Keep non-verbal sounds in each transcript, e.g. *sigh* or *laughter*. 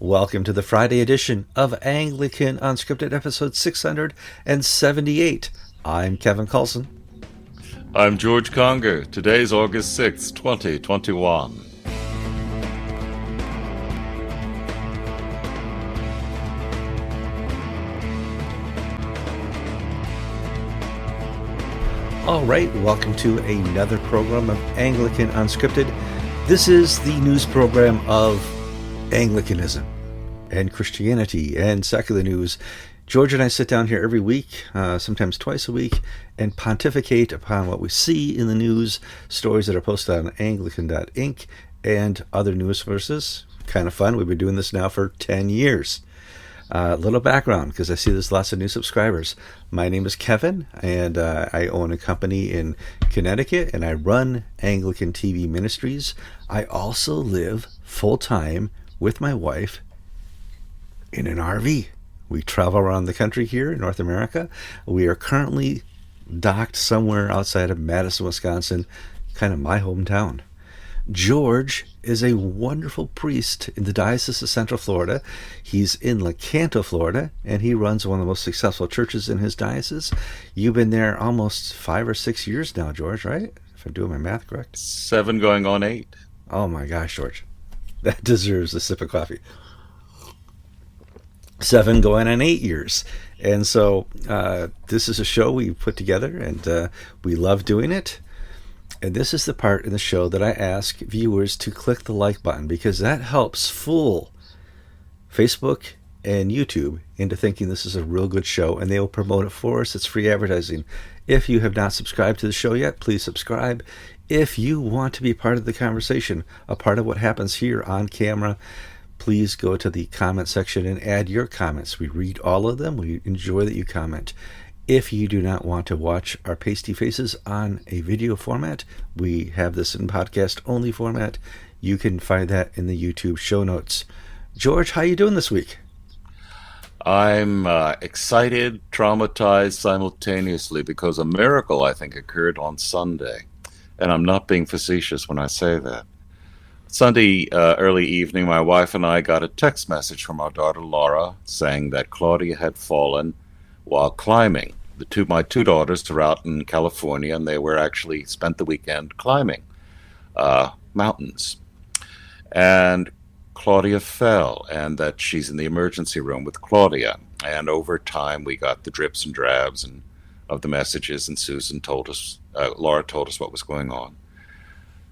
Welcome to the Friday edition of Anglican Unscripted, episode 678. I'm Kevin Carlson. I'm George Conger. Today's August 6th, 2021. All right, welcome to another program of Anglican Unscripted. This is the news program of Anglicanism and Christianity and secular news. George and I sit down here every week, uh, sometimes twice a week, and pontificate upon what we see in the news, stories that are posted on Anglican.ink and other news sources. Kind of fun. We've been doing this now for 10 years. A uh, little background because I see there's lots of new subscribers. My name is Kevin, and uh, I own a company in Connecticut, and I run Anglican TV Ministries. I also live full time with my wife in an RV. We travel around the country here in North America. We are currently docked somewhere outside of Madison, Wisconsin, kind of my hometown. George is a wonderful priest in the Diocese of Central Florida. He's in Lecanto, Florida, and he runs one of the most successful churches in his diocese. You've been there almost five or six years now, George, right? If I'm doing my math correct. Seven going on eight. Oh my gosh, George. *laughs* That deserves a sip of coffee. Seven going on eight years. And so uh, this is a show we put together, and uh, we love doing it. And this is the part in the show that I ask viewers to click the like button because that helps fool Facebook and YouTube into thinking this is a real good show and they will promote it for us. It's free advertising. If you have not subscribed to the show yet, please subscribe. If you want to be part of the conversation, a part of what happens here on camera, please go to the comment section and add your comments. We read all of them. We enjoy that you comment. If you do not want to watch our pasty faces on a video format, we have this in podcast only format. You can find that in the YouTube show notes. George, how are you doing this week? I'm uh, excited, traumatized simultaneously because a miracle I think occurred on Sunday. And I'm not being facetious when I say that. Sunday uh, early evening, my wife and I got a text message from our daughter Laura saying that Claudia had fallen while climbing. The two, my two daughters are out in California, and they were actually spent the weekend climbing uh, mountains. And Claudia fell, and that she's in the emergency room with Claudia. And over time, we got the drips and drabs and of the messages, and Susan told us uh, Laura told us what was going on.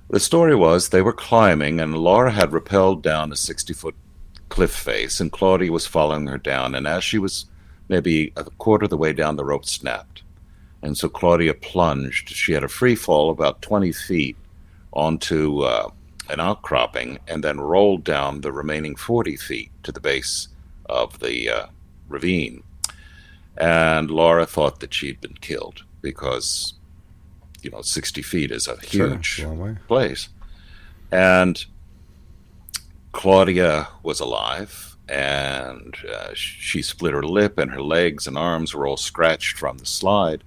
The story was they were climbing, and Laura had rappelled down a 60 foot cliff face, and Claudia was following her down. And as she was maybe a quarter of the way down, the rope snapped. And so Claudia plunged. She had a free fall about 20 feet onto uh, an outcropping and then rolled down the remaining 40 feet to the base of the uh, ravine. And Laura thought that she'd been killed because you know, 60 feet is a huge sure, place. And Claudia was alive, and uh, she split her lip, and her legs and arms were all scratched from the slide.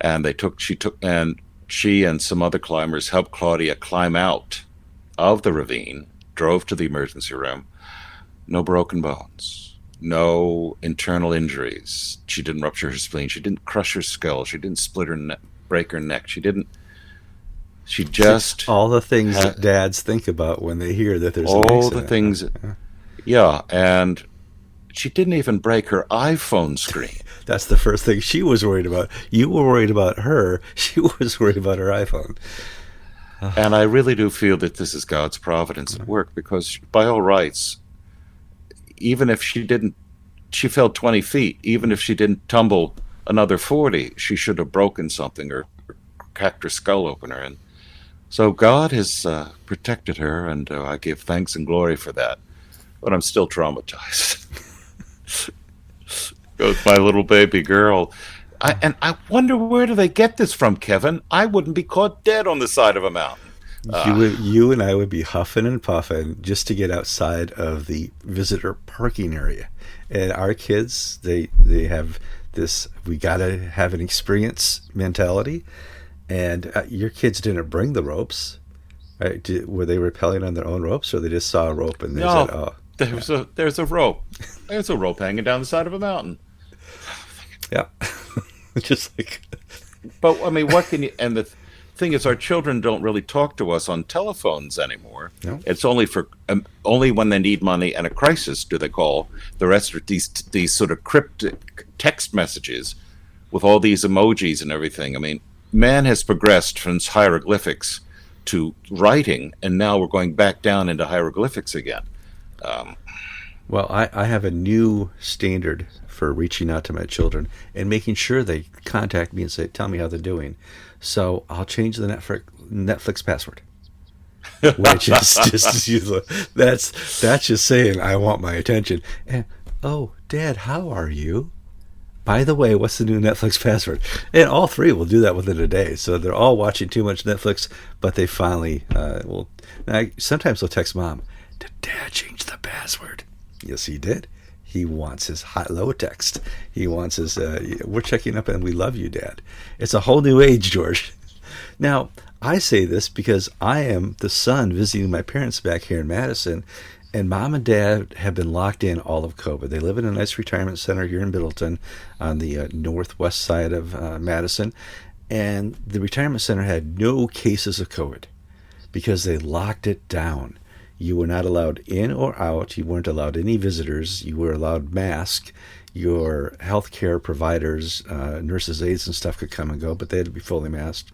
And they took, she took, and she and some other climbers helped Claudia climb out of the ravine, drove to the emergency room. No broken bones, no internal injuries. She didn't rupture her spleen. She didn't crush her skull. She didn't split her neck break her neck. She didn't. She just all the things had, that dads think about when they hear that there's all the things. Yeah. yeah, and she didn't even break her iPhone screen. *laughs* That's the first thing she was worried about. You were worried about her. *laughs* She was worried about her iPhone. *sighs* and I really do feel that this is God's providence at work because, by all rights, even if she didn't, she fell 20 feet, even if she didn't tumble another 40, she should have broken something or cracked her skull open. Her. And so God has uh, protected her, and uh, I give thanks and glory for that. But I'm still traumatized. *laughs* Goes my little baby girl. I, and I wonder where do they get this from, Kevin? I wouldn't be caught dead on the side of a mountain. Uh, you, would, you and I would be huffing and puffing just to get outside of the visitor parking area. And our kids, they they have this we got to have an experience mentality. And uh, your kids didn't bring the ropes, right? Did, were they rappelling on their own ropes, or they just saw a rope and they no. said, "Oh"? *laughs* There's a there's a rope. *laughs* There's a rope hanging down the side of a mountain. Yeah, *laughs* just like. But I mean, what can you? And the thing is, our children don't really talk to us on telephones anymore. No. It's only for um, only when they need money and a crisis do they call. The rest are these these sort of cryptic text messages with all these emojis and everything. I mean, man has progressed from hieroglyphics to writing, and now we're going back down into hieroglyphics again. Um, well, I, I have a new standard for reaching out to my children and making sure they contact me and say, "Tell me how they're doing." So I'll change the Netflix Netflix password, *laughs* which is just *laughs* that's that's just saying I want my attention. And oh, Dad, how are you? By the way, what's the new Netflix *laughs* password? And all three will do that within a day. So they're all watching too much Netflix, but they finally uh, will. Sometimes they'll text mom, "Did Dad change the password?" Yes, he did. He wants his low text. He wants his. Uh, we're checking up, and we love you, Dad. It's a whole new age, George. *laughs* Now, I say this because I am the son visiting my parents back here in Madison, and mom and dad have been locked in all of COVID. They live in a nice retirement center here in Middleton on the uh, northwest side of uh, Madison. And the retirement center had no cases of COVID because they locked it down. You were not allowed in or out. You weren't allowed any visitors. You were allowed mask. Your healthcare providers, uh, nurses, aides, and stuff could come and go, but they had to be fully masked.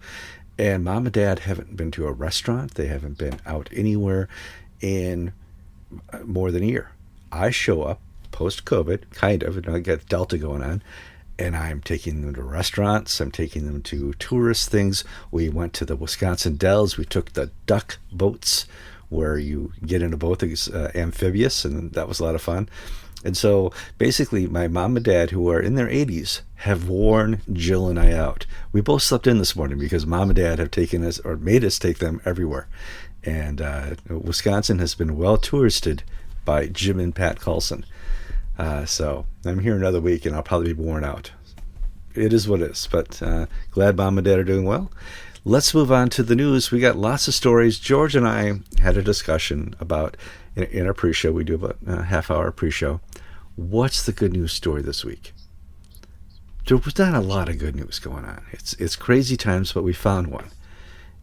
And mom and dad haven't been to a restaurant. They haven't been out anywhere in more than a year. I show up post COVID, kind of, and I got Delta going on, and I'm taking them to restaurants. I'm taking them to tourist things. We went to the Wisconsin Dells. We took the duck boats where you get in a boat that's uh, amphibious, and that was a lot of fun. And so basically, my mom and dad, who are in their 80s, have worn Jill and I out. We both slept in this morning because mom and dad have taken us or made us take them everywhere. And uh, Wisconsin has been well touristed by Jim and Pat Carlson. Uh, so I'm here another week and I'll probably be worn out. It is what it is, but uh, glad mom and dad are doing well. Let's move on to the news. We got lots of stories. George and I had a discussion about in, in our pre-show. We do about a half hour pre-show. What's the good news story this week? There was not a lot of good news going on. It's it's crazy times, but we found one.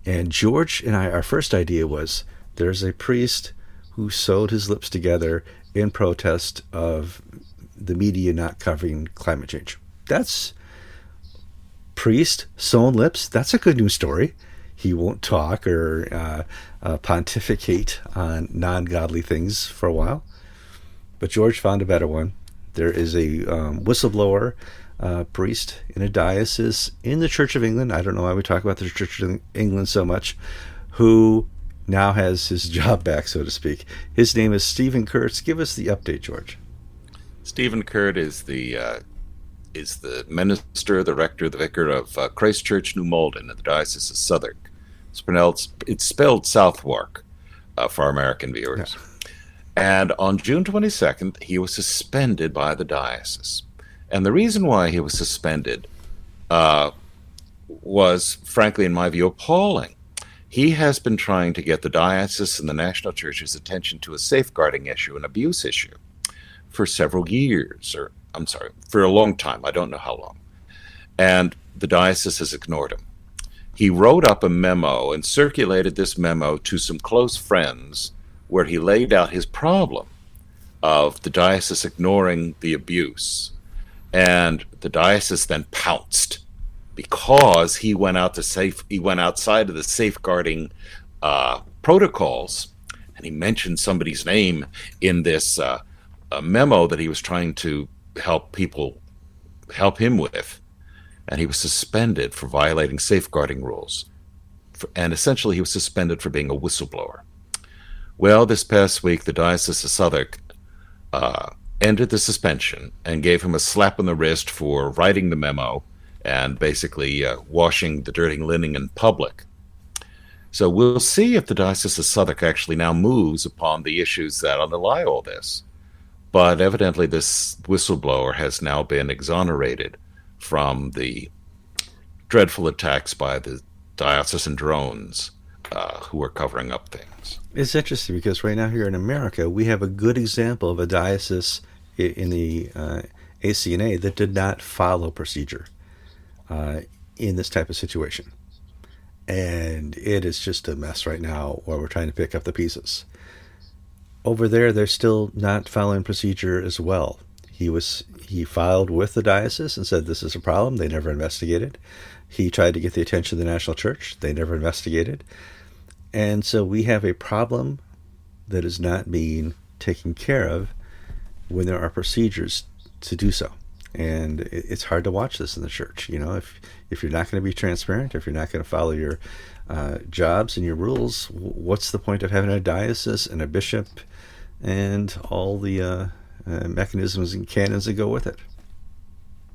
And George and I, our first idea was there's a priest who sewed his lips together in protest of the media not covering climate change. That's priest sewn lips. That's a good news story. He won't talk or uh, uh, pontificate on non godly things for a while. But George found a better one. There is a um, whistleblower uh, priest in a diocese in the Church of England. I don't know why we talk about the Church of England so much, who now has his *laughs* job back, so to speak. His name is Stephen Kuhrt. Give us the update, George. Stephen Kuhrt is the uh, is the minister, the rector, the vicar of uh, Christ Church New Malden in the Diocese of Southwark. It's pronounced it's spelled Southwark uh, for our American viewers. Yeah. And on June 22nd, he was suspended by the diocese. And the reason why he was suspended uh, was, frankly, in my view, appalling. He has been trying to get the diocese and the national church's attention to a safeguarding issue, an abuse issue, for several years, or I'm sorry, for a long time. I don't know how long. And the diocese has ignored him. He wrote up a memo and circulated this memo to some close friends where he laid out his problem of the diocese ignoring the abuse and the diocese then pounced because he went out to safe he went outside of the safeguarding uh, protocols. And he mentioned somebody's name in this uh, memo that he was trying to help people help him with. And he was suspended for violating safeguarding rules. And essentially he was suspended for being a whistleblower. Well this past week the diocese of southwark uh, ended the suspension and gave him a slap on the wrist for writing the memo and basically uh, washing the dirty linen in public. So we'll see if the Diocese of Southwark actually now moves upon the issues that underlie all this. But evidently, this whistleblower has now been exonerated from the dreadful attacks by the diocesan drones uh, who are covering up things. It's interesting because right now here in America, we have a good example of a diocese in the uh, ACNA that did not follow procedure uh, in this type of situation. And it is just a mess right now while we're trying to pick up the pieces. Over there, they're still not following procedure as well. He was he filed with the diocese and said this is a problem. They never investigated. He tried to get the attention of the national church. They never investigated. And so we have a problem that is not being taken care of when there are procedures to do so. And it's hard to watch this in the church. You know, if if you're not going to be transparent, if you're not going to follow your uh, jobs and your rules, what's the point of having a diocese and a bishop and all the uh, uh, mechanisms and canons that go with it?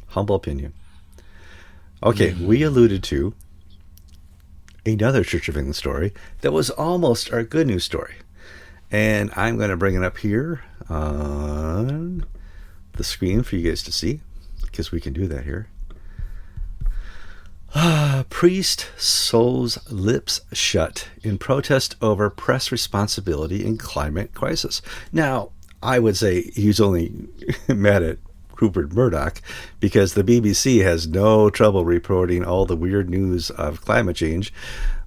Humble opinion. Okay, we alluded to another Church of England story that was almost our good news story. And I'm going to bring it up here on the screen for you guys to see because we can do that here. Ah, priest sews lips shut in protest over press responsibility in climate crisis. Now, I would say he's only *laughs* mad at Rupert Murdoch because the BBC has no trouble reporting all the weird news of climate change.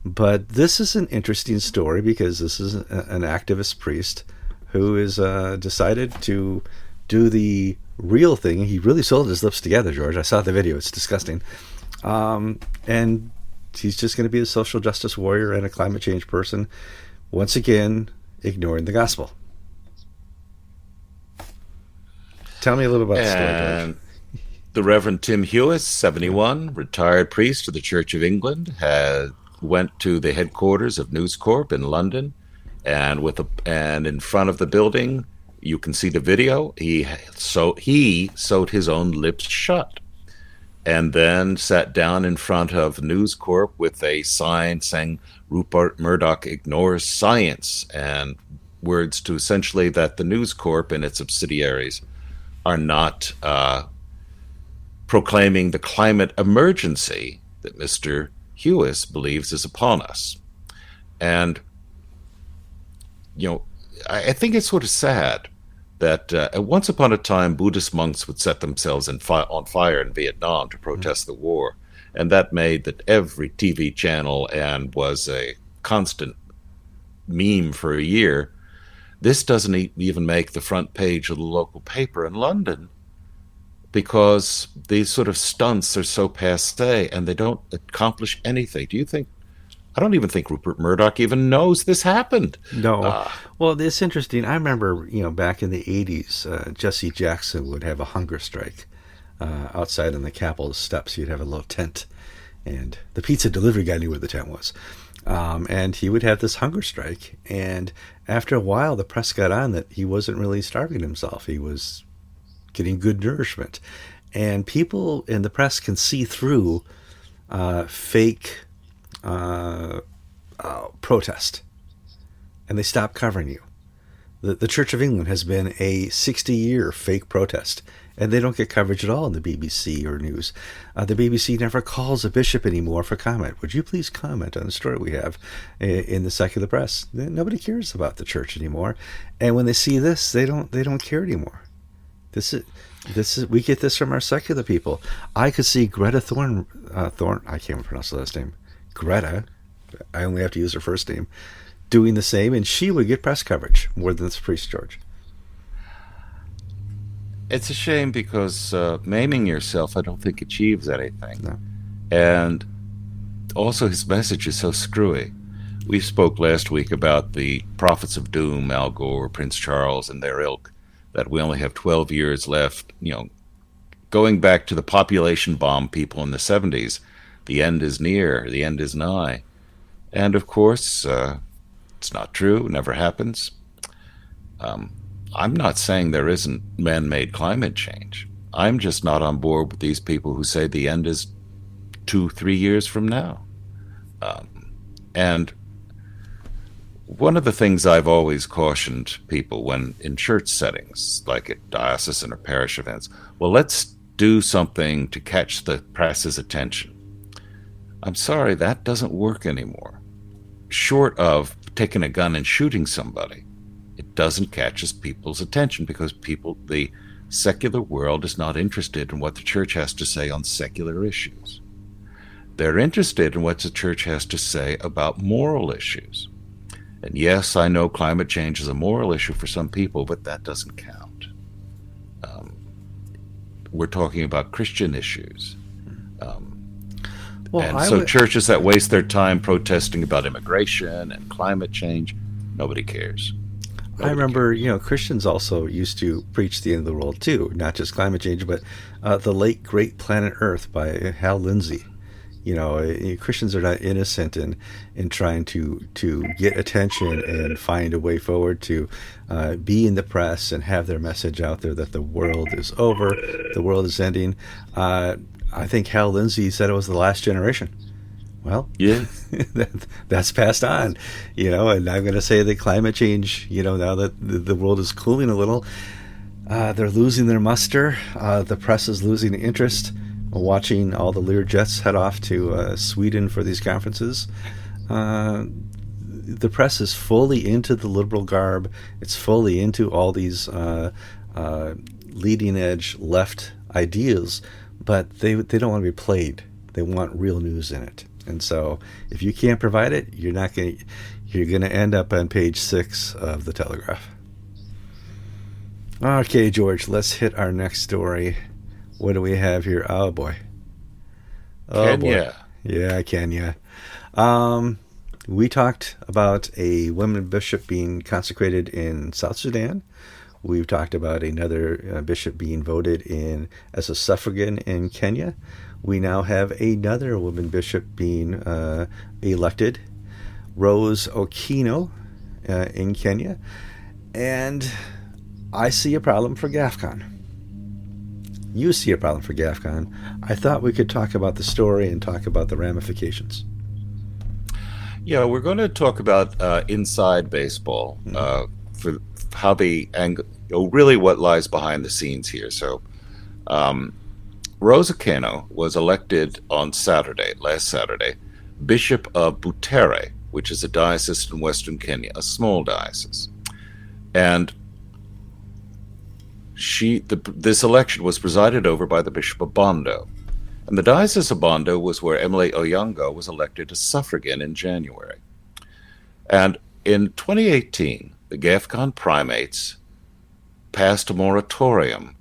But this is an interesting story because this is an activist priest who has uh, decided to do the real thing. He really sold his lips together, George. I saw the video. It's disgusting. Um, and he's just going to be a social justice warrior and a climate change person, once again, ignoring the gospel. Tell me a little about the story, The Reverend Tim Hewes, 71, retired priest of the Church of England, had went to the headquarters of News Corp in London, and with a, and in front of the building, you can see the video. He so he sewed his own lips shut, and then sat down in front of News Corp with a sign saying Rupert Murdoch ignores science and words to essentially that the News Corp and its subsidiaries are not uh, proclaiming the climate emergency that Mr. Hewes believes is upon us. And, you know, I, I think it's sort of sad that uh, once upon a time Buddhist monks would set themselves fi- on fire in Vietnam to protest mm-hmm. the war. And that made that every TV channel and was a constant meme for a year. This doesn't even make the front page of the local paper in London because these sort of stunts are so passe and they don't accomplish anything. Do you think? I don't even think Rupert Murdoch even knows this happened. No. Uh, well, it's interesting. I remember, you know, back in the 80s, uh, Jesse Jackson would have a hunger strike uh, outside on the Capitol steps. He'd have a little tent, and the pizza delivery guy knew where the tent was. Um, and he would have this hunger strike. And after a while, the press got on that he wasn't really starving himself. He was getting good nourishment. And people in the press can see through uh, fake uh, uh, protest, and they stop covering you. The, the Church of England has been a 60 year fake protest, and they don't get coverage at all in the BBC or news. Uh, the BBC never calls a bishop anymore for comment. Would you please comment on the story we have in the secular press? Nobody cares about the church anymore, and when they see this, they don't they don't care anymore. This is this is we get this from our secular people. I could see Greta Thorn uh, Thorn I can't pronounce the last name. Greta, I only have to use her first name, doing the same, and she would get press coverage more than this priest George. It's a shame because uh, maiming yourself, I don't think achieves anything. No. And also, his message is so screwy. We spoke last week about the prophets of doom, Al Gore, Prince Charles, and their ilk that we only have 12 years left. You know, going back to the population bomb people in the 70s, the end is near, the end is nigh. And of course, uh, it's not true, never happens. Um, I'm not saying there isn't man made climate change. I'm just not on board with these people who say the end is two, three years from now. Um, and one of the things I've always cautioned people when in church settings, like at diocesan or parish events, well, let's do something to catch the press's attention. I'm sorry, that doesn't work anymore. Short of taking a gun and shooting somebody, it doesn't catch people's attention because people, the secular world is not interested in what the church has to say on secular issues. They're interested in what the church has to say about moral issues. And yes, I know climate change is a moral issue for some people, but that doesn't count. Um, we're talking about Christian issues. Um, well, and I so would... churches that waste their time protesting about immigration and climate change, nobody cares. I remember, you know, Christians also used to preach the end of the world too, not just climate change, but uh, the late great planet Earth by Hal Lindsey you know eh, Christians are not innocent in in trying to to get attention and find a way forward to uh, be in the press and have their message out there that the world is over, the world is ending. Uh, I think Hal Lindsey said it was the last generation. Well, yeah, *laughs* that, that's passed on, you know. And I'm going to say that climate change, you know, now that the, the world is cooling a little, uh, they're losing their muster. Uh, the press is losing interest watching all the Lear jets head off to uh, Sweden for these conferences. Uh, the press is fully into the liberal garb. It's fully into all these uh, uh leading edge left ideas, but they they don't want to be played. They want real news in it. And so, if you can't provide it, you're not going. You're going to end up on page six of the Telegraph. Okay, George, let's hit our next story. What do we have here? Oh boy. Oh Kenya. boy. Yeah, Kenya. Um, we talked about a woman bishop being consecrated in South Sudan. We've talked about another uh, bishop being voted in as a suffragan in Kenya. We now have another woman bishop being uh, elected, Rose Okeno uh, in Kenya. And I see a problem for GAFCON you see a problem for GAFCON, I thought we could talk about the story and talk about the ramifications. Yeah, we're going to talk about uh, inside baseball mm-hmm. uh, for how the angle, you know, really what lies behind the scenes here. So, um, Rose Okeno was elected on Saturday, last Saturday, Bishop of Butere, which is a diocese in Western Kenya, a small diocese. And she the, this election was presided over by the Bishop of Bondo. And the Diocese of Bondo was where Emily Onyango was elected as suffragan in January. And in 2018, the GAFCON primates passed a moratorium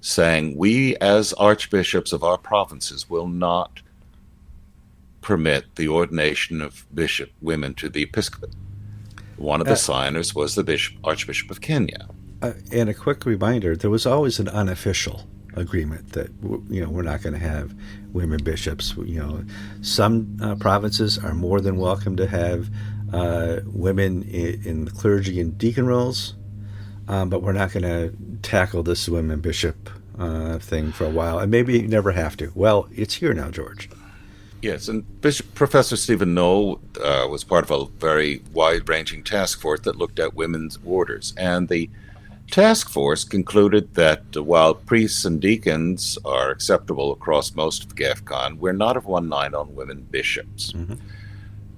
saying we, as archbishops of our provinces, will not permit the ordination of bishop women to the episcopate. One of the uh, signers was the bishop, Archbishop of Kenya uh, and a quick reminder: there was always an unofficial agreement that you know we're not going to have women bishops. You know, some uh, provinces are more than welcome to have uh, women in, in, the clergy and deacon roles, um, but we're not going to tackle this women bishop uh, thing for a while, and maybe never have to. Well, it's here now, George. Yes, and Bishop Professor Stephen Noll uh, was part of a very wide-ranging task force that looked at women's orders, and the task force concluded that while priests and deacons are acceptable across most of GAFCON, we're not of one mind on women bishops. Mm-hmm.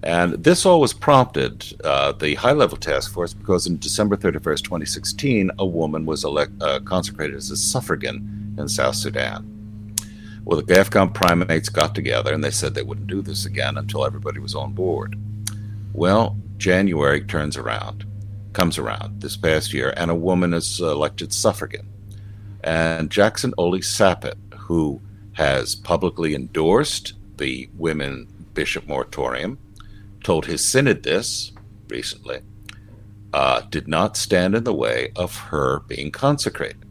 And this all was prompted, uh, the high level task force, because in December 31st, 2016, a woman was elect, uh, consecrated as a suffragan in South Sudan. Well, the GAFCON primates got together and they said they wouldn't do this again until everybody was on board. Well, January turns around comes around this past year, and a woman is elected suffragan. And Jackson Ole Sapit, who has publicly endorsed the women bishop moratorium, told his synod this recently, uh, did not stand in the way of her being consecrated.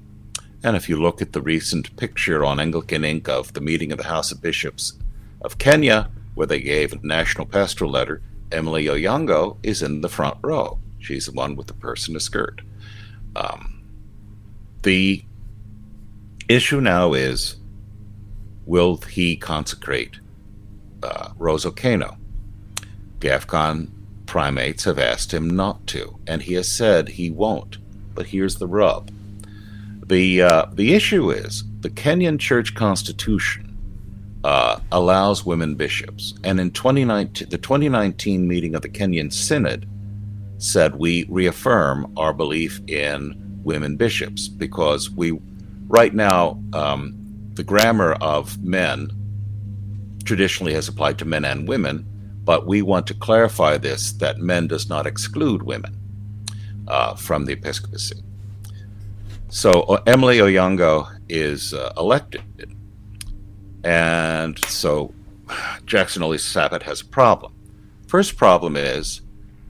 And if you look at the recent picture on Anglican Ink. of the meeting of the House of Bishops of Kenya, where they gave a national pastoral letter, Emily Onyango is in the front row. She's the one with the purse and a skirt. Um, the issue now is will he consecrate uh, Rose GAFCON primates have asked him not to, and he has said he won't. But here's the rub. The, uh, the issue is the Kenyan church constitution uh, allows women bishops. And in 2019, the 2019 meeting of the Kenyan Synod, said we reaffirm our belief in women bishops because we, right now, um, the grammar of men traditionally has applied to men and women, but we want to clarify this that men does not exclude women uh, from the episcopacy. So uh, Emily Onyango is uh, elected, and so Jackson Ole has a problem. First problem is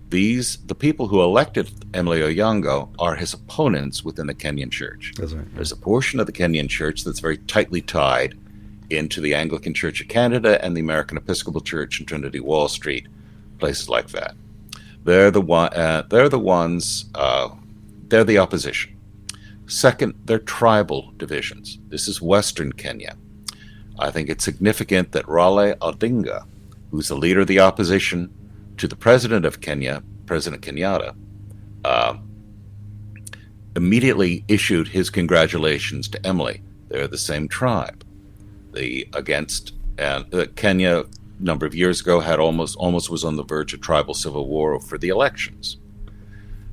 these the people who elected Emily Onyango are his opponents within the Kenyan church. Right. There's a portion of the Kenyan church that's very tightly tied into the Anglican Church of Canada and the American Episcopal Church in Trinity Wall Street, places like that. They're the one. Uh, they're the ones. Uh, they're the opposition. Second, they're tribal divisions. This is Western Kenya. I think it's significant that Raila Odinga, who's the leader of the opposition to the president of Kenya, President Kenyatta, uh, immediately issued his congratulations to Emily. They're the same tribe. The against and uh, Kenya a number of years ago had almost almost was on the verge of tribal civil war for the elections.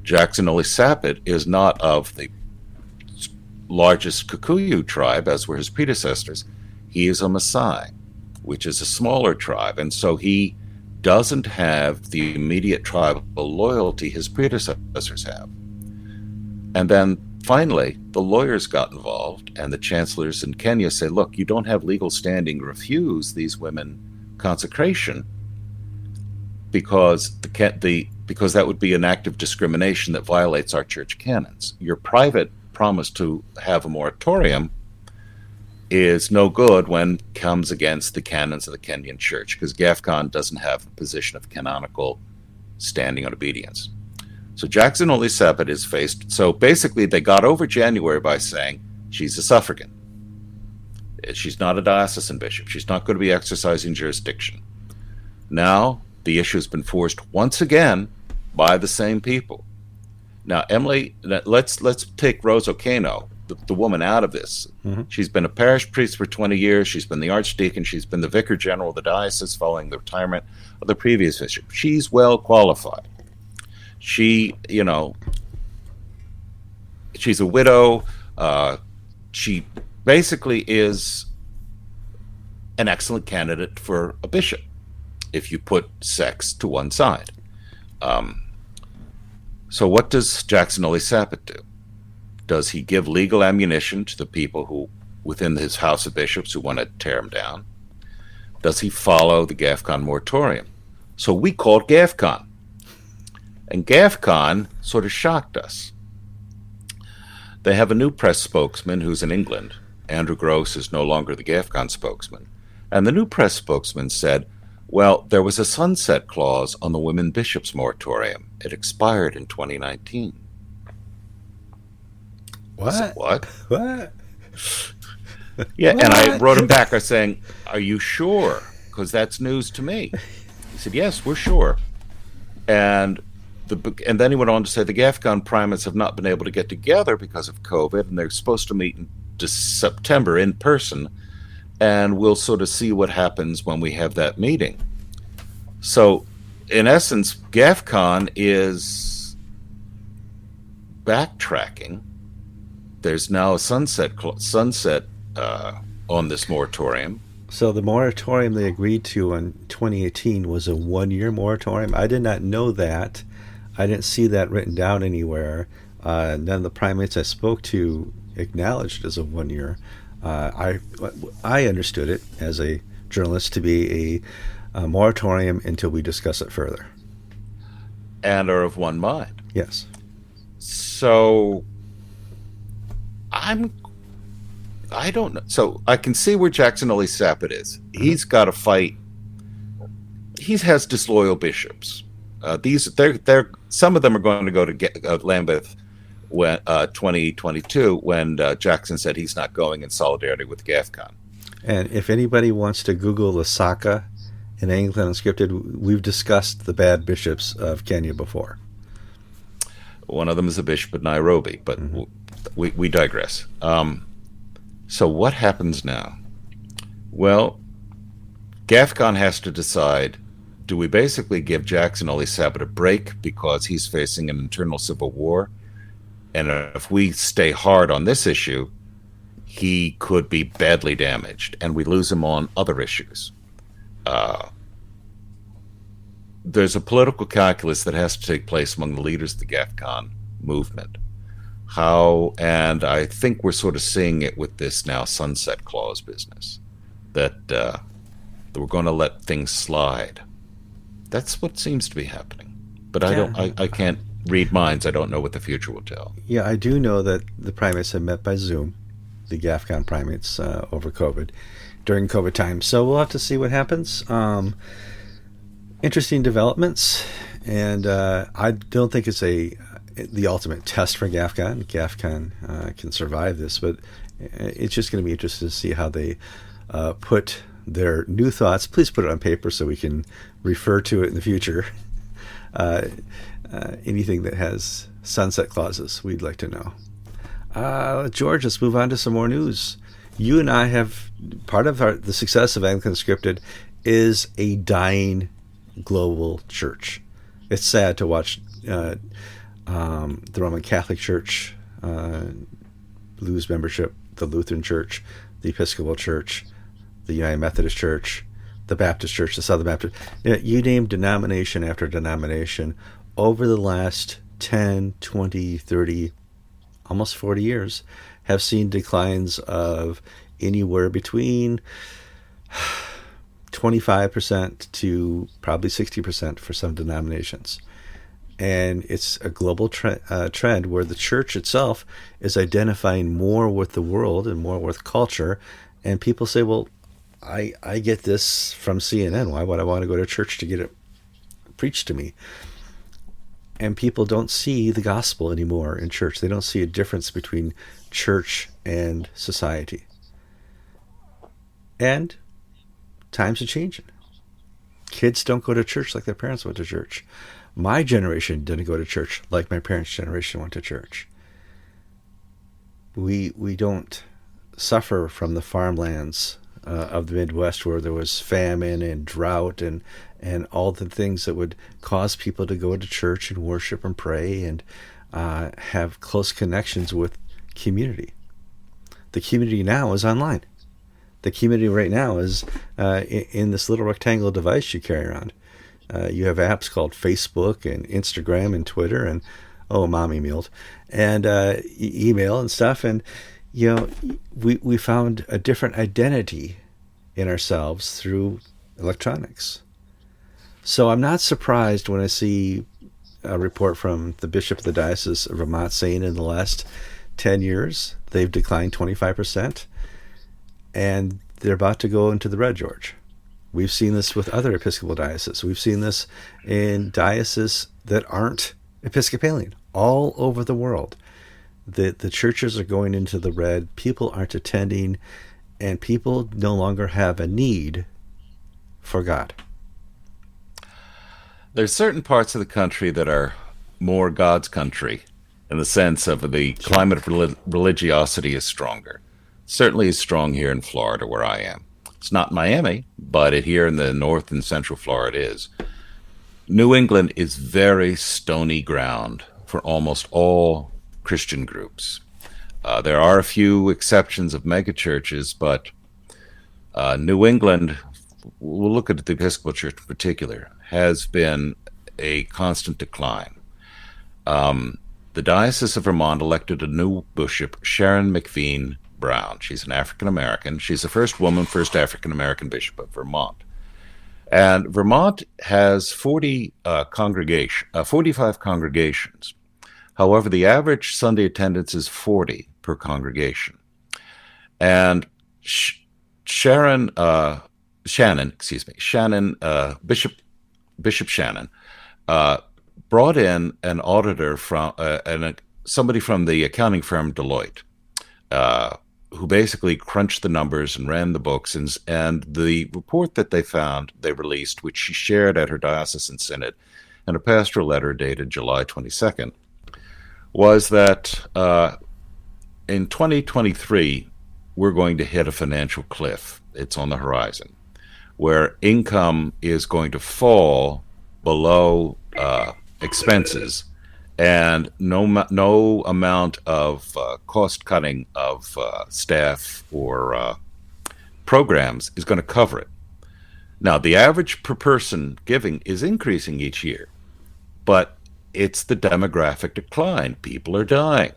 Jackson Ole Sapit is not of the largest Kikuyu tribe, as were his predecessors. He is a Maasai, which is a smaller tribe, and so he doesn't have the immediate tribal loyalty his predecessors have. And then finally, the lawyers got involved, and the chancellors in Kenya say, look, you don't have legal standing to refuse these women consecration because the, the because that would be an act of discrimination that violates our church canons. Your private promise to have a moratorium is no good when comes against the canons of the Kenyan church because GAFCON doesn't have a position of canonical standing on obedience. So Jackson Ole Sapit is faced. So basically, they got over January by saying she's a suffragan. She's not a diocesan bishop. She's not going to be exercising jurisdiction. Now the issue has been forced once again by the same people. Now, Emily, let's let's take Rose Okeno, the, the woman, out of this. Mm-hmm. She's been a parish priest for 20 years. She's been the archdeacon. She's been the vicar general of the diocese following the retirement of the previous bishop. She's well qualified. She, you know, she's a widow. Uh, she basically is an excellent candidate for a bishop if you put sex to one side. Um, so, what does Jackson Ole Sapit do? Does he give legal ammunition to the people who, within his House of Bishops, who want to tear him down? Does he follow the GAFCON moratorium? So we called GAFCON. And GAFCON sort of shocked us. They have a new press spokesman who's in England Andrew Gross is no longer the GAFCON spokesman. And the new press spokesman said, well, there was a sunset clause on the women bishops moratorium. It expired in 2019. What? Said, what? What? *laughs* yeah, what? and I wrote him back. I saying, "Are you sure? Because that's news to me." He said, "Yes, we're sure." And the and then he went on to say the GAFCON primates have not been able to get together because of COVID, and they're supposed to meet in September in person, and we'll sort of see what happens when we have that meeting. So, in essence, GAFCON is backtracking. There's now a sunset sunset uh, on this moratorium. So the moratorium they agreed to in 2018 was a one-year moratorium. I did not know that. I didn't see that written down anywhere. Uh, none of the primates I spoke to acknowledged as a one year. Uh, I I understood it as a journalist to be a, a, moratorium until we discuss it further. And are of one mind. Yes. So I'm. I don't know. So I can see where Jackson Ole Sapit is. Mm-hmm. He's got to fight. He has disloyal bishops. Uh, these they're they're some of them are going to go to get, uh, Lambeth when uh, 2022 when uh, Jackson said he's not going in solidarity with GAFCON. And if anybody wants to Google Lusaka in Anglican Unscripted, we've discussed the bad bishops of Kenya before. One of them is a bishop of Nairobi, but mm-hmm. we, we digress. Um, so what happens now? Well, GAFCON has to decide do we basically give Jackson Ole Sapit a break because he's facing an internal civil war? And if we stay hard on this issue, he could be badly damaged, and we lose him on other issues. Uh, there's a political calculus that has to take place among the leaders of the GAFCON movement. How, and I think we're sort of seeing it with this now sunset clause business, that, uh, that we're going to let things slide. That's what seems to be happening. But I yeah. don't, I, I can't read minds. I don't know what the future will tell. Yeah, I do know that the primates have met by Zoom, the GAFCON primates, uh, over COVID during COVID time. So we'll have to see what happens. Um, interesting developments, and uh, I don't think it's a the ultimate test for GAFCON. GAFCON uh, can survive this, but it's just going to be interesting to see how they uh, put their new thoughts. Please put it on paper so we can refer to it in the future. Uh, uh, anything that has sunset clauses, we'd like to know. Uh, George, let's move on to some more news. You and I have part of our, the success of Anglican Unscripted is a dying global church. It's sad to watch uh, um, the Roman Catholic Church uh, lose membership, the Lutheran Church, the Episcopal Church, the United Methodist Church, the Baptist Church, the Southern Baptist. You, know, you name denomination after denomination over the last 10, 20, 30, almost 40 years have seen declines of anywhere between 25% to probably 60% for some denominations. And it's a global tre- uh, trend where the church itself is identifying more with the world and more with culture. And people say, well, I, I get this from CNN. Why would I want to go to church to get it preached to me? and people don't see the gospel anymore in church. They don't see a difference between church and society. And times are changing. Kids don't go to church like their parents went to church. My generation didn't go to church like my parents' generation went to church. We we don't suffer from the farmlands uh, of the Midwest where there was famine and drought and and all the things that would cause people to go to church and worship and pray and uh, have close connections with community. The community now is online. The community right now is uh, in, in, this little rectangle device you carry around. Uh, you have apps called Facebook and Instagram and Twitter and oh, mommy emailed and uh, email and stuff. And you know, we we found a different identity in ourselves through electronics. So I'm not surprised when I see a report from the Bishop of the Diocese of Vermont saying in the last 10 years they've declined 25%, and they're about to go into the red, George. We've seen this with other Episcopal dioceses. We've seen this in dioceses that aren't Episcopalian all over the world. The, the churches are going into the red, people aren't attending, and people no longer have a need for God there's certain parts of the country that are more God's country in the sense of the climate of religiosity is stronger. Certainly is strong here in Florida where I am. It's not Miami, but it here in the north and central Florida is. New England is very stony ground for almost all Christian groups. Uh, there are a few exceptions of megachurches, but uh, New England, we'll look at the Episcopal Church in particular, has been a constant decline. Um, the Diocese of Vermont elected a new bishop, Sharon McVean Brown. She's an African American. She's the first woman, first African American bishop of Vermont. And Vermont has 40 uh, congregation, uh, 45 congregations. However, the average Sunday attendance is 40 per congregation. And Sh- Sharon, uh, Shannon, excuse me, Shannon, uh, Bishop Bishop Shannon, uh, brought in an auditor from uh, and somebody from the accounting firm Deloitte, uh, who basically crunched the numbers and ran the books. And, and the report that they found, they released, which she shared at her diocesan synod, and a pastoral letter dated July 22nd, was that uh, in 2023 we're going to hit a financial cliff. It's on the horizon where income is going to fall below uh, expenses, and no no amount of uh, cost cutting of uh, staff or uh, programs is going to cover it. Now, the average per person giving is increasing each year, but it's the demographic decline. People are dying,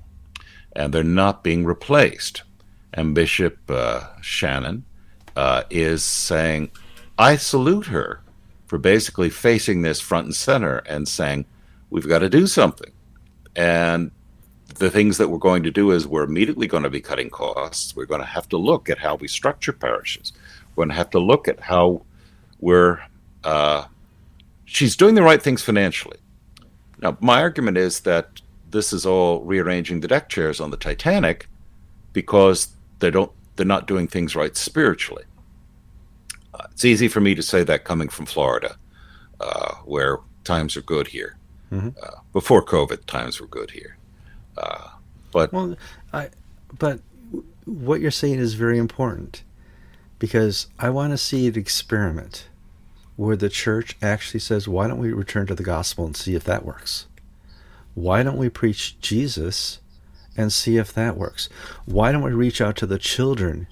and they're not being replaced. And Bishop uh, Shannon uh, is saying, I salute her for basically facing this front and center and saying, we've got to do something. And the things that we're going to do is we're immediately going to be cutting costs. We're going to have to look at how we structure parishes. We're going to have to look at how we're. Uh, she's doing the right things financially. Now, my argument is that this is all rearranging the deck chairs on the Titanic because they don't. They're not doing things right spiritually. Uh, it's easy for me to say that coming from Florida, uh, where times are good here. Mm-hmm. Uh, before COVID, times were good here. Uh, but well, I, but what you're saying is very important because I want to see an experiment where the church actually says, "Why don't we return to the gospel and see if that works? Why don't we preach Jesus and see if that works? Why don't we reach out to the children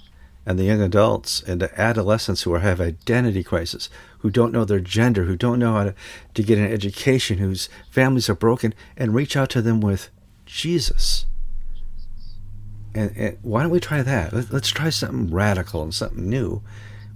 and the young adults and the adolescents who have identity crisis, who don't know their gender, who don't know how to, to get an education, whose families are broken, and reach out to them with Jesus. And, and why don't we try that? Let, us try something radical and something new.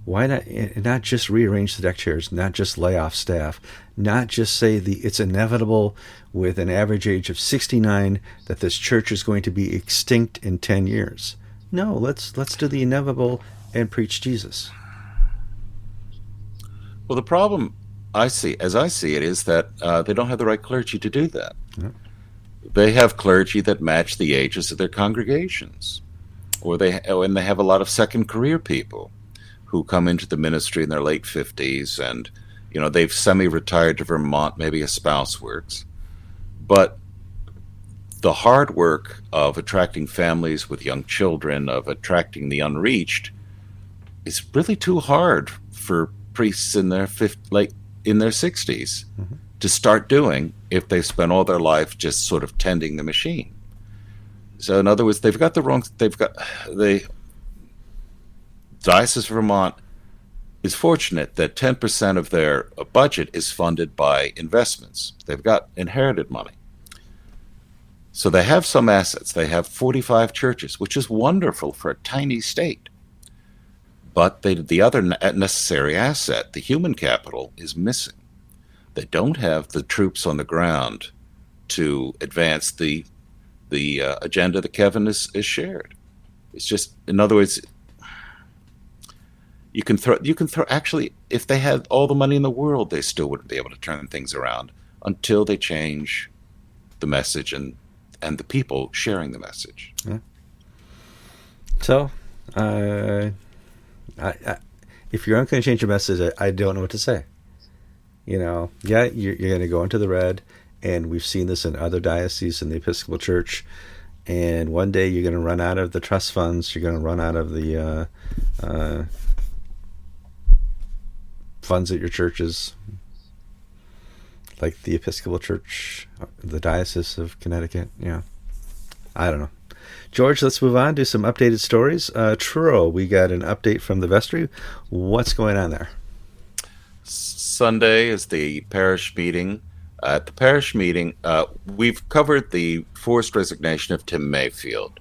Why not not just rearrange the deck chairs, not just lay off staff, not just say the it's inevitable with an average age of 69 that this church is going to be extinct in 10 years no, let's let's do the inevitable and preach Jesus. Well, the problem I see, as I see it, is that uh, they don't have the right clergy to do that. Yeah. They have clergy that match the ages of their congregations, or they and they have a lot of second career people who come into the ministry in their late fifties, and you know they've semi-retired to Vermont. Maybe a spouse works, but the hard work of attracting families with young children, of attracting the unreached, is really too hard for priests in their fifth, like in their 60s mm-hmm. to start doing if they've spent all their life just sort of tending the machine. So, in other words, they've got the wrong. They've got the Diocese of Vermont is fortunate that 10% of their budget is funded by investments. They've got inherited money. So they have some assets. They have 45 churches, which is wonderful for a tiny state. But they, the other necessary asset, the human capital, is missing. They don't have the troops on the ground to advance the the uh, agenda that Kevin is, is shared. It's just, in other words, you can throw you can throw actually if they had all the money in the world, they still wouldn't be able to turn things around until they change the message and and the people sharing the message. Yeah. So, uh, I, I, if you're not going to change your message, I, I, don't know what to say. You know, yeah, you're, you're going to go into the red, and we've seen this in other dioceses in the Episcopal Church. And one day you're going to run out of the trust funds. You're going to run out of the uh, uh, funds at your churches like the Episcopal Church, the Diocese of Connecticut. Yeah, I don't know. George, let's move on to some updated stories. Uh, Truro, we got an update from the vestry. What's going on there? Sunday is the parish meeting. Uh, at the parish meeting, uh, we've covered the forced resignation of Tim Mayfield,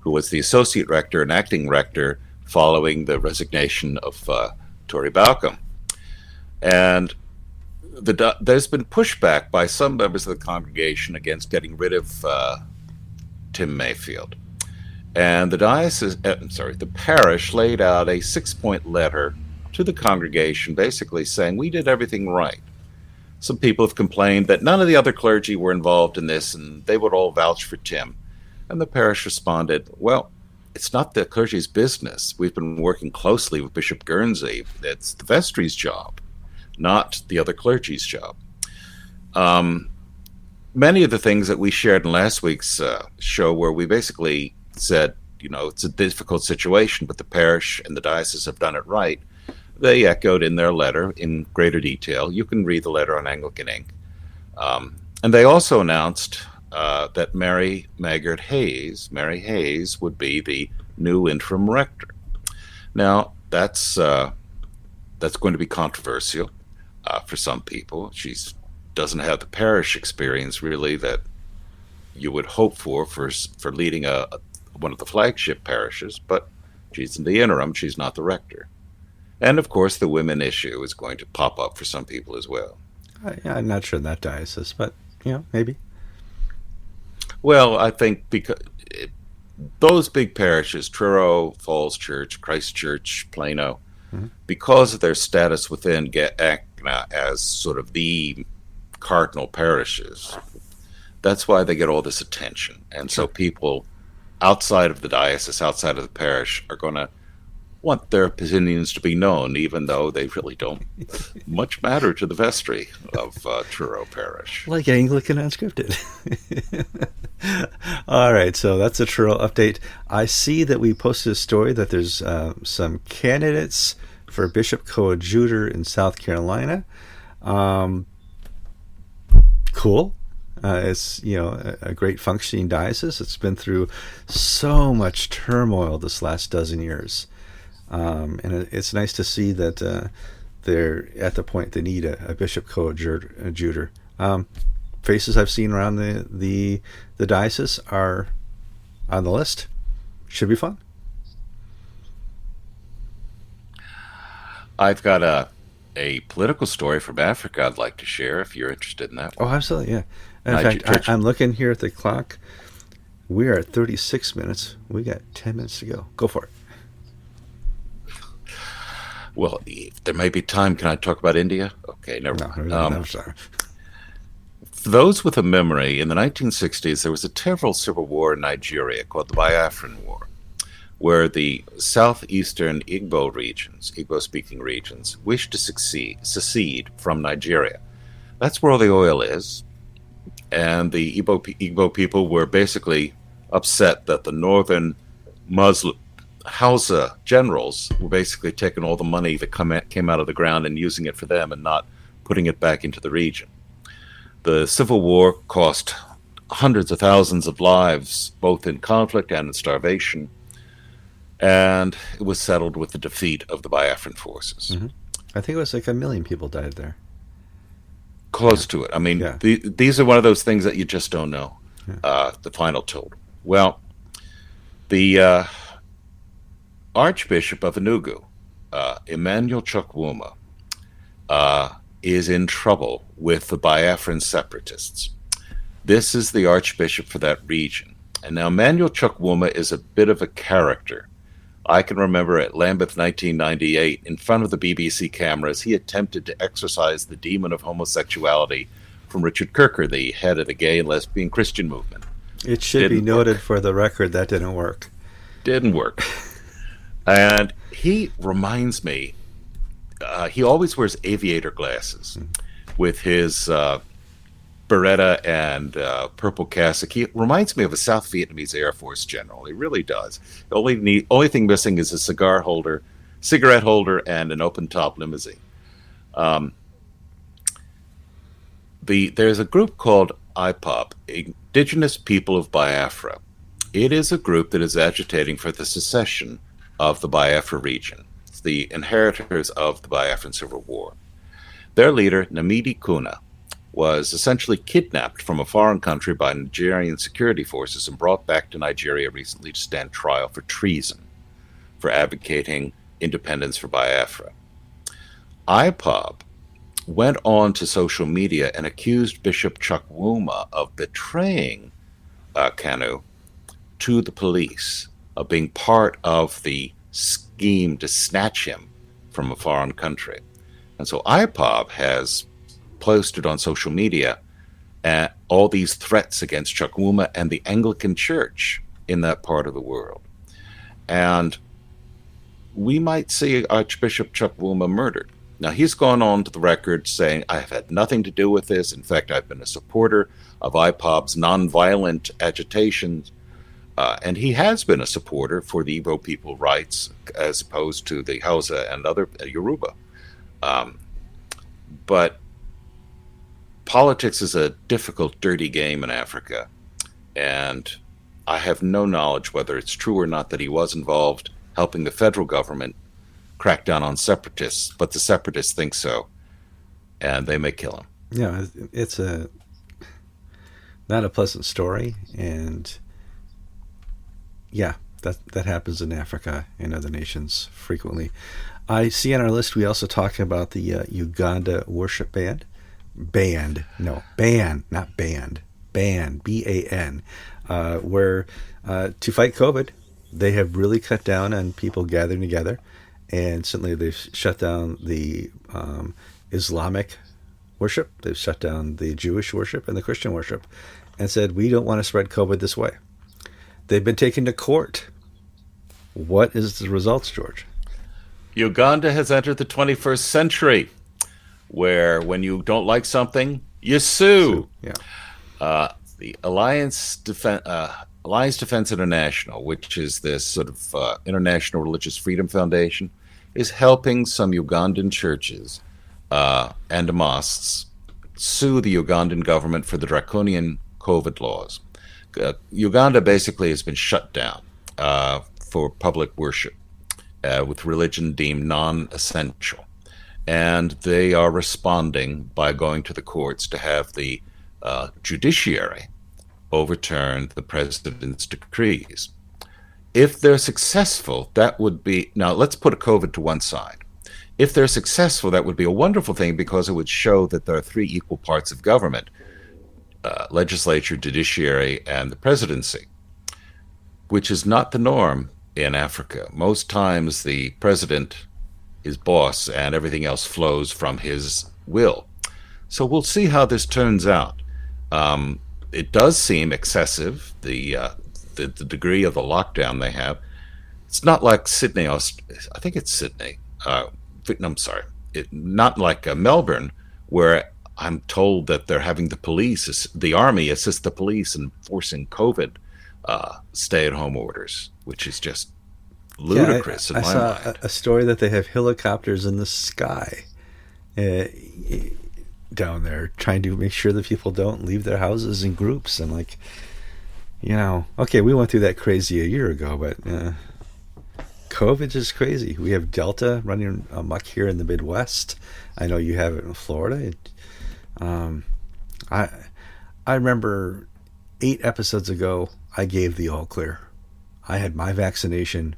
who was the associate rector and acting rector following the resignation of uh, Tory Baucum. And the, there's been pushback by some members of the congregation against getting rid of uh, Tim Mayfield. And the diocese, uh, sorry, the parish laid out a six point letter to the congregation basically saying, We did everything right. Some people have complained that none of the other clergy were involved in this and they would all vouch for Tim. And the parish responded, Well, it's not the clergy's business. We've been working closely with Bishop Guernsey. It's the vestry's job not the other clergy's job. Um, many of the things that we shared in last week's uh, show, where we basically said, you know, it's a difficult situation, but the parish and the diocese have done it right. they echoed in their letter in greater detail. You can read the letter on Anglican Ink. Um, and they also announced uh, that Mary Maggard Hayes, Mary Hayes, would be the new interim rector. Now, that's uh, that's going to be controversial uh, for some people. She doesn't have the parish experience really that you would hope for for for leading a, a one of the flagship parishes, but she's in the interim. She's not the rector, and of course, the women issue is going to pop up for some people as well. I, I'm not sure in that diocese, but you know, maybe. Well, I think because it, those big parishes, Truro, Falls Church, Christ Church, Plano, mm-hmm. because of their status within As sort of the cardinal parishes, that's why they get all this attention. And so people outside of the diocese, outside of the parish, are going to want their opinions to be known, even though they really don't *laughs* much matter to the vestry of uh, Truro Parish. Like Anglican Unscripted. *laughs* All right, so that's a Truro update. I see that we posted a story that there's uh, some candidates for bishop coadjutor in South Carolina. Um, cool. Uh, it's you know a, a, great functioning diocese. It's been through so much turmoil this last dozen years, um, and it, it's nice to see that uh, they're at the point they need a, a bishop coadjutor. Um, faces I've seen around the, the the diocese are on the list. Should be fun. I've got a a political story from Africa I'd like to share if you're interested in that. One. Oh, absolutely, yeah. In fact, I, am looking here at the clock. We are at 36 minutes. We got 10 minutes to go. Go for it. Well, if there may be time, can I talk about India? Okay, never no, mind. Um, no, sorry. For those with a memory, in the 1960s, there was a terrible civil war in Nigeria called the Biafran War, where the southeastern Igbo regions, Igbo speaking regions, wish to succeed, secede from Nigeria. That's where all the oil is and the Igbo, Igbo people were basically upset that the northern Muslim Hausa generals were basically taking all the money that come at, came out of the ground and using it for them and not putting it back into the region. The civil war cost hundreds of thousands of lives, both in conflict and in starvation, and it was settled with the defeat of the Biafran forces. Mm-hmm. I think it was like a million people died there close to it. I mean, yeah. the, these are one of those things that you just don't know. Yeah. Uh, the final total. Well, the uh, Archbishop of Enugu, uh, Emmanuel Chukwuma, uh, is in trouble with the Biafran separatists. This is the Archbishop for that region. And now Emmanuel Chukwuma is a bit of a character. I can remember at Lambeth 1998, in front of the BBC cameras, he attempted to exorcise the demon of homosexuality from Richard Kirker, the head of the gay and lesbian Christian movement. It should didn't be noted work. for the record that didn't work. Didn't work. and he reminds me, uh, he always wears aviator glasses mm-hmm. with his uh, biretta and uh, purple cassock. He reminds me of a South Vietnamese Air Force general. He really does. The only need, only thing missing is a cigar holder, cigarette holder, and an open top limousine. Um, the there's a group called IPOB, Indigenous People of Biafra. It is a group that is agitating for the secession of the Biafra region. It's the inheritors of the Biafran Civil War. Their leader, Nnamdi Kanu, was essentially kidnapped from a foreign country by Nigerian security forces and brought back to Nigeria recently to stand trial for treason for advocating independence for Biafra. IPOB went on to social media and accused Bishop Chukwuma of betraying uh, Kanu to the police, of being part of the scheme to snatch him from a foreign country. And so IPOB has posted on social media uh, all these threats against Chukwuma and the Anglican Church in that part of the world. And we might see Archbishop Chukwuma murdered. Now, he's gone on to the record saying, I have had nothing to do with this. In fact, I've been a supporter of IPOB's nonviolent agitations Uh, and he has been a supporter for the Igbo people rights as opposed to the Hausa and other uh, Yoruba. Um, but politics is a difficult, dirty game in Africa. And I have no knowledge whether it's true or not that he was involved helping the federal government crack down on separatists, but the separatists think so, and they may kill him. Yeah, it's a not a pleasant story, and yeah, that that happens in Africa and other nations frequently. I see on our list we also talk about the uh, Uganda worship band, band, no band, not band, band, B A N, uh, where uh, to fight COVID, they have really cut down on people gathering together, and certainly they've shut down the um, Islamic worship, they've shut down the Jewish worship and the Christian worship, and said we don't want to spread COVID this way. They've been taken to court. What is the results, George? Uganda has entered the 21st century, where when you don't like something, you sue. Yeah. Uh, the Alliance, Defen- uh, Alliance Defense International, which is this sort of uh, international religious freedom foundation, is helping some Ugandan churches uh, and mosques sue the Ugandan government for the draconian COVID laws uh, Uganda basically has been shut down uh, for public worship, uh, with religion deemed non essential. And they are responding by going to the courts to have the uh, judiciary overturn the president's decrees. If they're successful, that would be. Now, let's put COVID to one side. If they're successful, that would be a wonderful thing because it would show that there are three equal parts of government uh, legislature, judiciary, and the presidency, which is not the norm in Africa. Most times the president is boss and everything else flows from his will. So we'll see how this turns out. Um, it does seem excessive, the, uh, the, the degree of the lockdown they have. It's not like Sydney, I think it's Sydney. Uh, I'm sorry, it, not like uh, Melbourne, where I'm told that they're having the police, the army, assist the police in forcing COVID uh, stay-at-home orders, which is just ludicrous yeah, I, I saw mind. A, story that they have helicopters in the sky uh, down there, trying to make sure that people don't leave their houses in groups. And like, you know, okay, we went through that crazy a year ago, but uh, COVID is crazy. We have Delta running amok here in the Midwest. I know you have it in Florida. It, um, I I remember eight episodes ago I gave the all clear. I had my vaccination.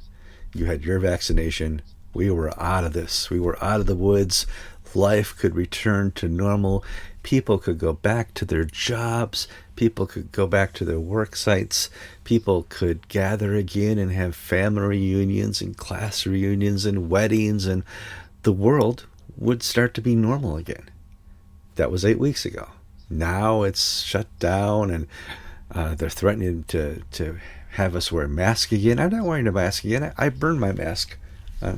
You had your vaccination. We were out of this. We were out of the woods. Life could return to normal. People could go back to their jobs. People could go back to their work sites. People could gather again and have family reunions and class reunions and weddings, and the world would start to be normal again. That was eight weeks ago. Now it's shut down, and uh, they're threatening to to have us wear a mask again. I'm not wearing a mask again. I, I burned my mask. I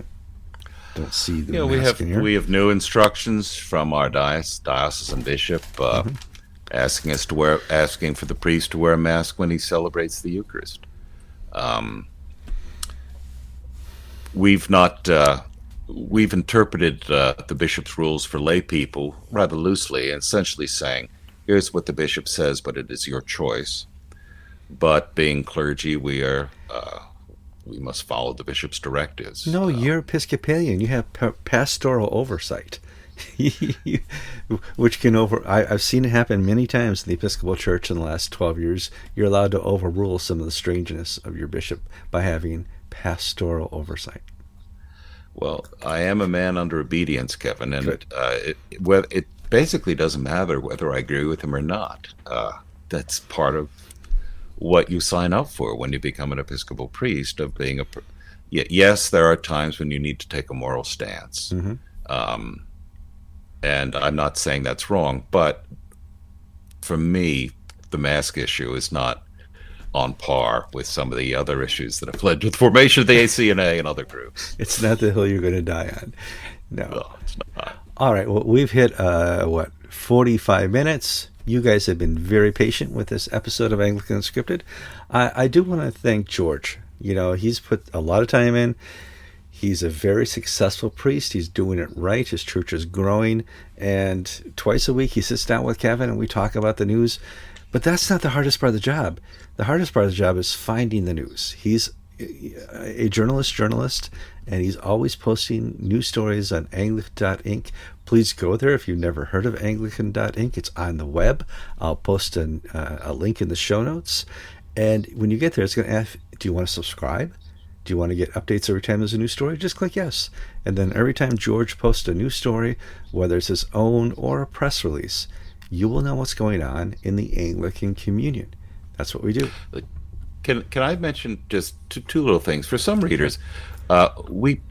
don't see the yeah, we have we have new instructions from our diocese, diocesan bishop uh, mm-hmm. asking us to wear asking for the priest to wear a mask when he celebrates the Eucharist. Um, we've not uh, we've interpreted uh, the bishop's rules for lay people rather loosely, essentially saying, here's what the bishop says, but it is your choice. But being clergy, we are uh, we must follow the bishop's directives. No, uh, you're Episcopalian. You have p- pastoral oversight, *laughs* which can over. I, have seen it happen many times in the Episcopal Church in the last twelve years. You're allowed to overrule some of the strangeness of your bishop by having pastoral oversight. Well, I am a man under obedience, Kevin, and uh, it, well, it basically doesn't matter whether I agree with him or not. Uh, that's part of what you sign up for when you become an Episcopal priest. Of being a, yes, there are times when you need to take a moral stance, mm-hmm. um, and I'm not saying that's wrong, but for me, the mask issue is not on par with some of the other issues that have led to the formation of the ACNA and other groups. It's not the hill you're going to die on. No. no it's not. All right. Well, we've hit, uh, what, 45 minutes. You guys have been very patient with this episode of Anglican Unscripted. I, I do want to thank George. You know, he's put a lot of time in. He's a very successful priest. He's doing it right. His church is growing. And twice a week, he sits down with Kevin and we talk about the news. But that's not the hardest part of the job. The hardest part of the job is finding the news. He's uh, a journalist, journalist, and he's always posting news stories on Anglican.ink. Please go there if you've never heard of Anglican.ink. It's on the web. I'll post an, uh, a link in the show notes. And when you get there, it's going to ask Do you want to subscribe? Do you want to get updates every time there's a new story? Just click yes. And then every time George posts a new story, whether it's his own or a press release, you will know what's going on in the Anglican Communion. That's what we do. Can can I mention just two, two little things for some readers? Uh, we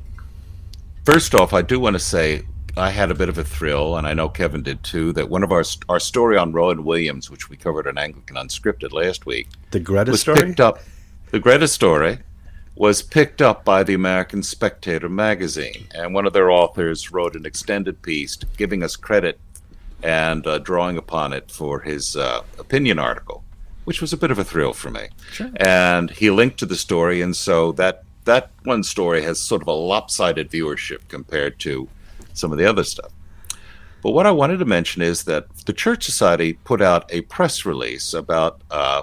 first off, I do want to say I had a bit of a thrill, and I know Kevin did too. That one of our our story on Rowan Williams, which we covered on Anglican Unscripted last week, the Greta was story, picked up. The Greta story was picked up by the American Spectator magazine, and one of their authors wrote an extended piece giving us credit and uh, drawing upon it for his uh, opinion article which was a bit of a thrill for me. Sure. And he linked to the story, and so that that one story has sort of a lopsided viewership compared to some of the other stuff. But what I wanted to mention is that the Church Society put out a press release about uh,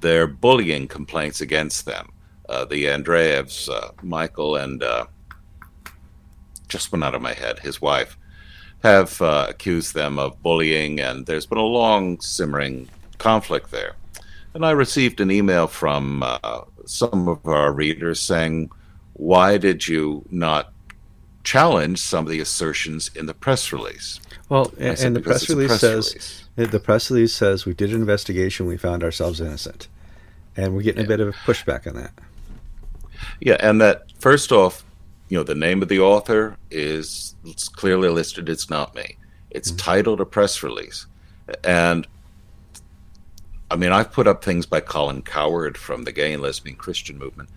their bullying complaints against them. Uh, the Andreevs, uh, Michael, and uh, just went out of my head, his wife, have uh, accused them of bullying, and there's been a long simmering conflict there. And I received an email from uh, some of our readers saying, Why did you not challenge some of the assertions in the press release? Well, and, and the press release press says release. the press release says we did an investigation, we found ourselves innocent, and we're getting yeah. a bit of a pushback on that. Yeah, and that first off, you know, the name of the author is it's clearly listed. It's not me. It's mm-hmm. titled a press release, and I mean, I've put up things by Colin Coward from the gay and lesbian Christian movement.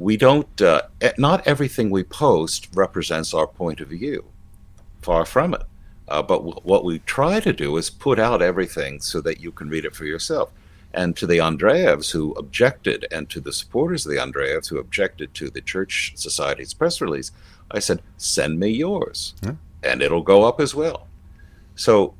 We don't, uh, not everything we post represents our point of view. Far from it. Uh, but w- what we try to do is put out everything so that you can read it for yourself. And to the Andreevs who objected, and to the supporters of the Andreevs who objected to the Church Society's press release, I said, send me yours, yeah. and it'll go up as well. So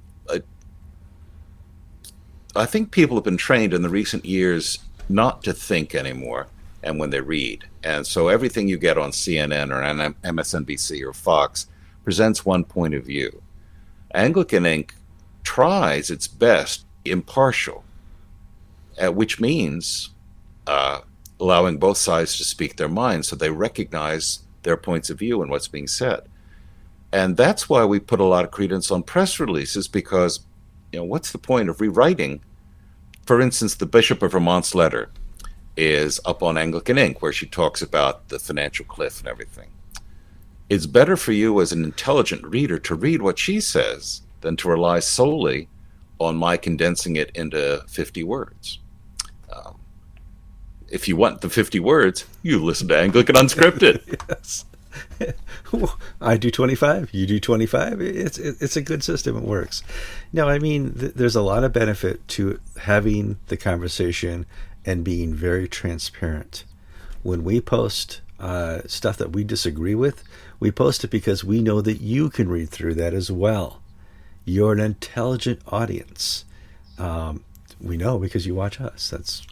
I think people have been trained in the recent years not to think anymore and when they read. And so everything you get on CNN or MSNBC or Fox presents one point of view. Anglican Ink tries its best impartial, uh, which means uh, allowing both sides to speak their minds so they recognize their points of view and what's being said. And that's why we put a lot of credence on press releases because you know, what's the point of rewriting? For instance, the Bishop of Vermont's letter is up on Anglican Ink, where she talks about the financial cliff and everything. It's better for you as an intelligent reader to read what she says than to rely solely on my condensing it into 50 words. Um, if you want the 50 words, you listen to Anglican Unscripted. *laughs* yes. I do 25, you do 25. It's it's a good system. It works. No, I mean, th- there's a lot of benefit to having the conversation and being very transparent. When we post uh, stuff that we disagree with, we post it because we know that you can read through that as well. You're an intelligent audience. Um, we know because you watch us. That's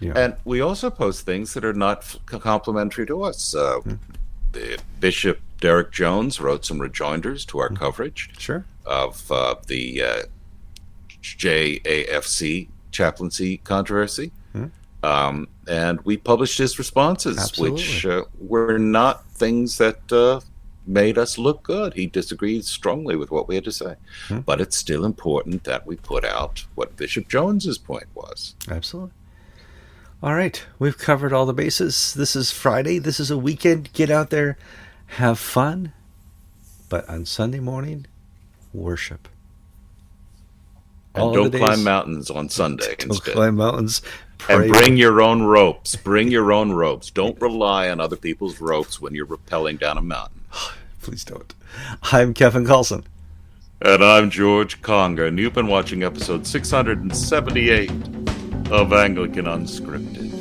you know. And we also post things that are not f- complimentary to us. Uh, mm the Bishop Derek Jones wrote some rejoinders to our mm-hmm. coverage sure. of uh, the uh, JAFC chaplaincy controversy. Um, and we published his responses, Absolutely. which uh, were not things that uh, made us look good. He disagreed strongly with what we had to say. Mm-hmm. But it's still important that we put out what Bishop Jones's point was. Absolutely. All right, we've covered all the bases. This is Friday. This is a weekend. Get out there, have fun. But on Sunday morning, worship. And don't climb mountains on Sunday. *laughs* Don't instead. climb mountains. And bring your own ropes. Bring your own ropes. Don't rely on other people's ropes when you're rappelling down a mountain. *sighs* Please don't. I'm Kevin Kallsen. And I'm George Conger, and you've been watching episode 678 of Anglican Unscripted.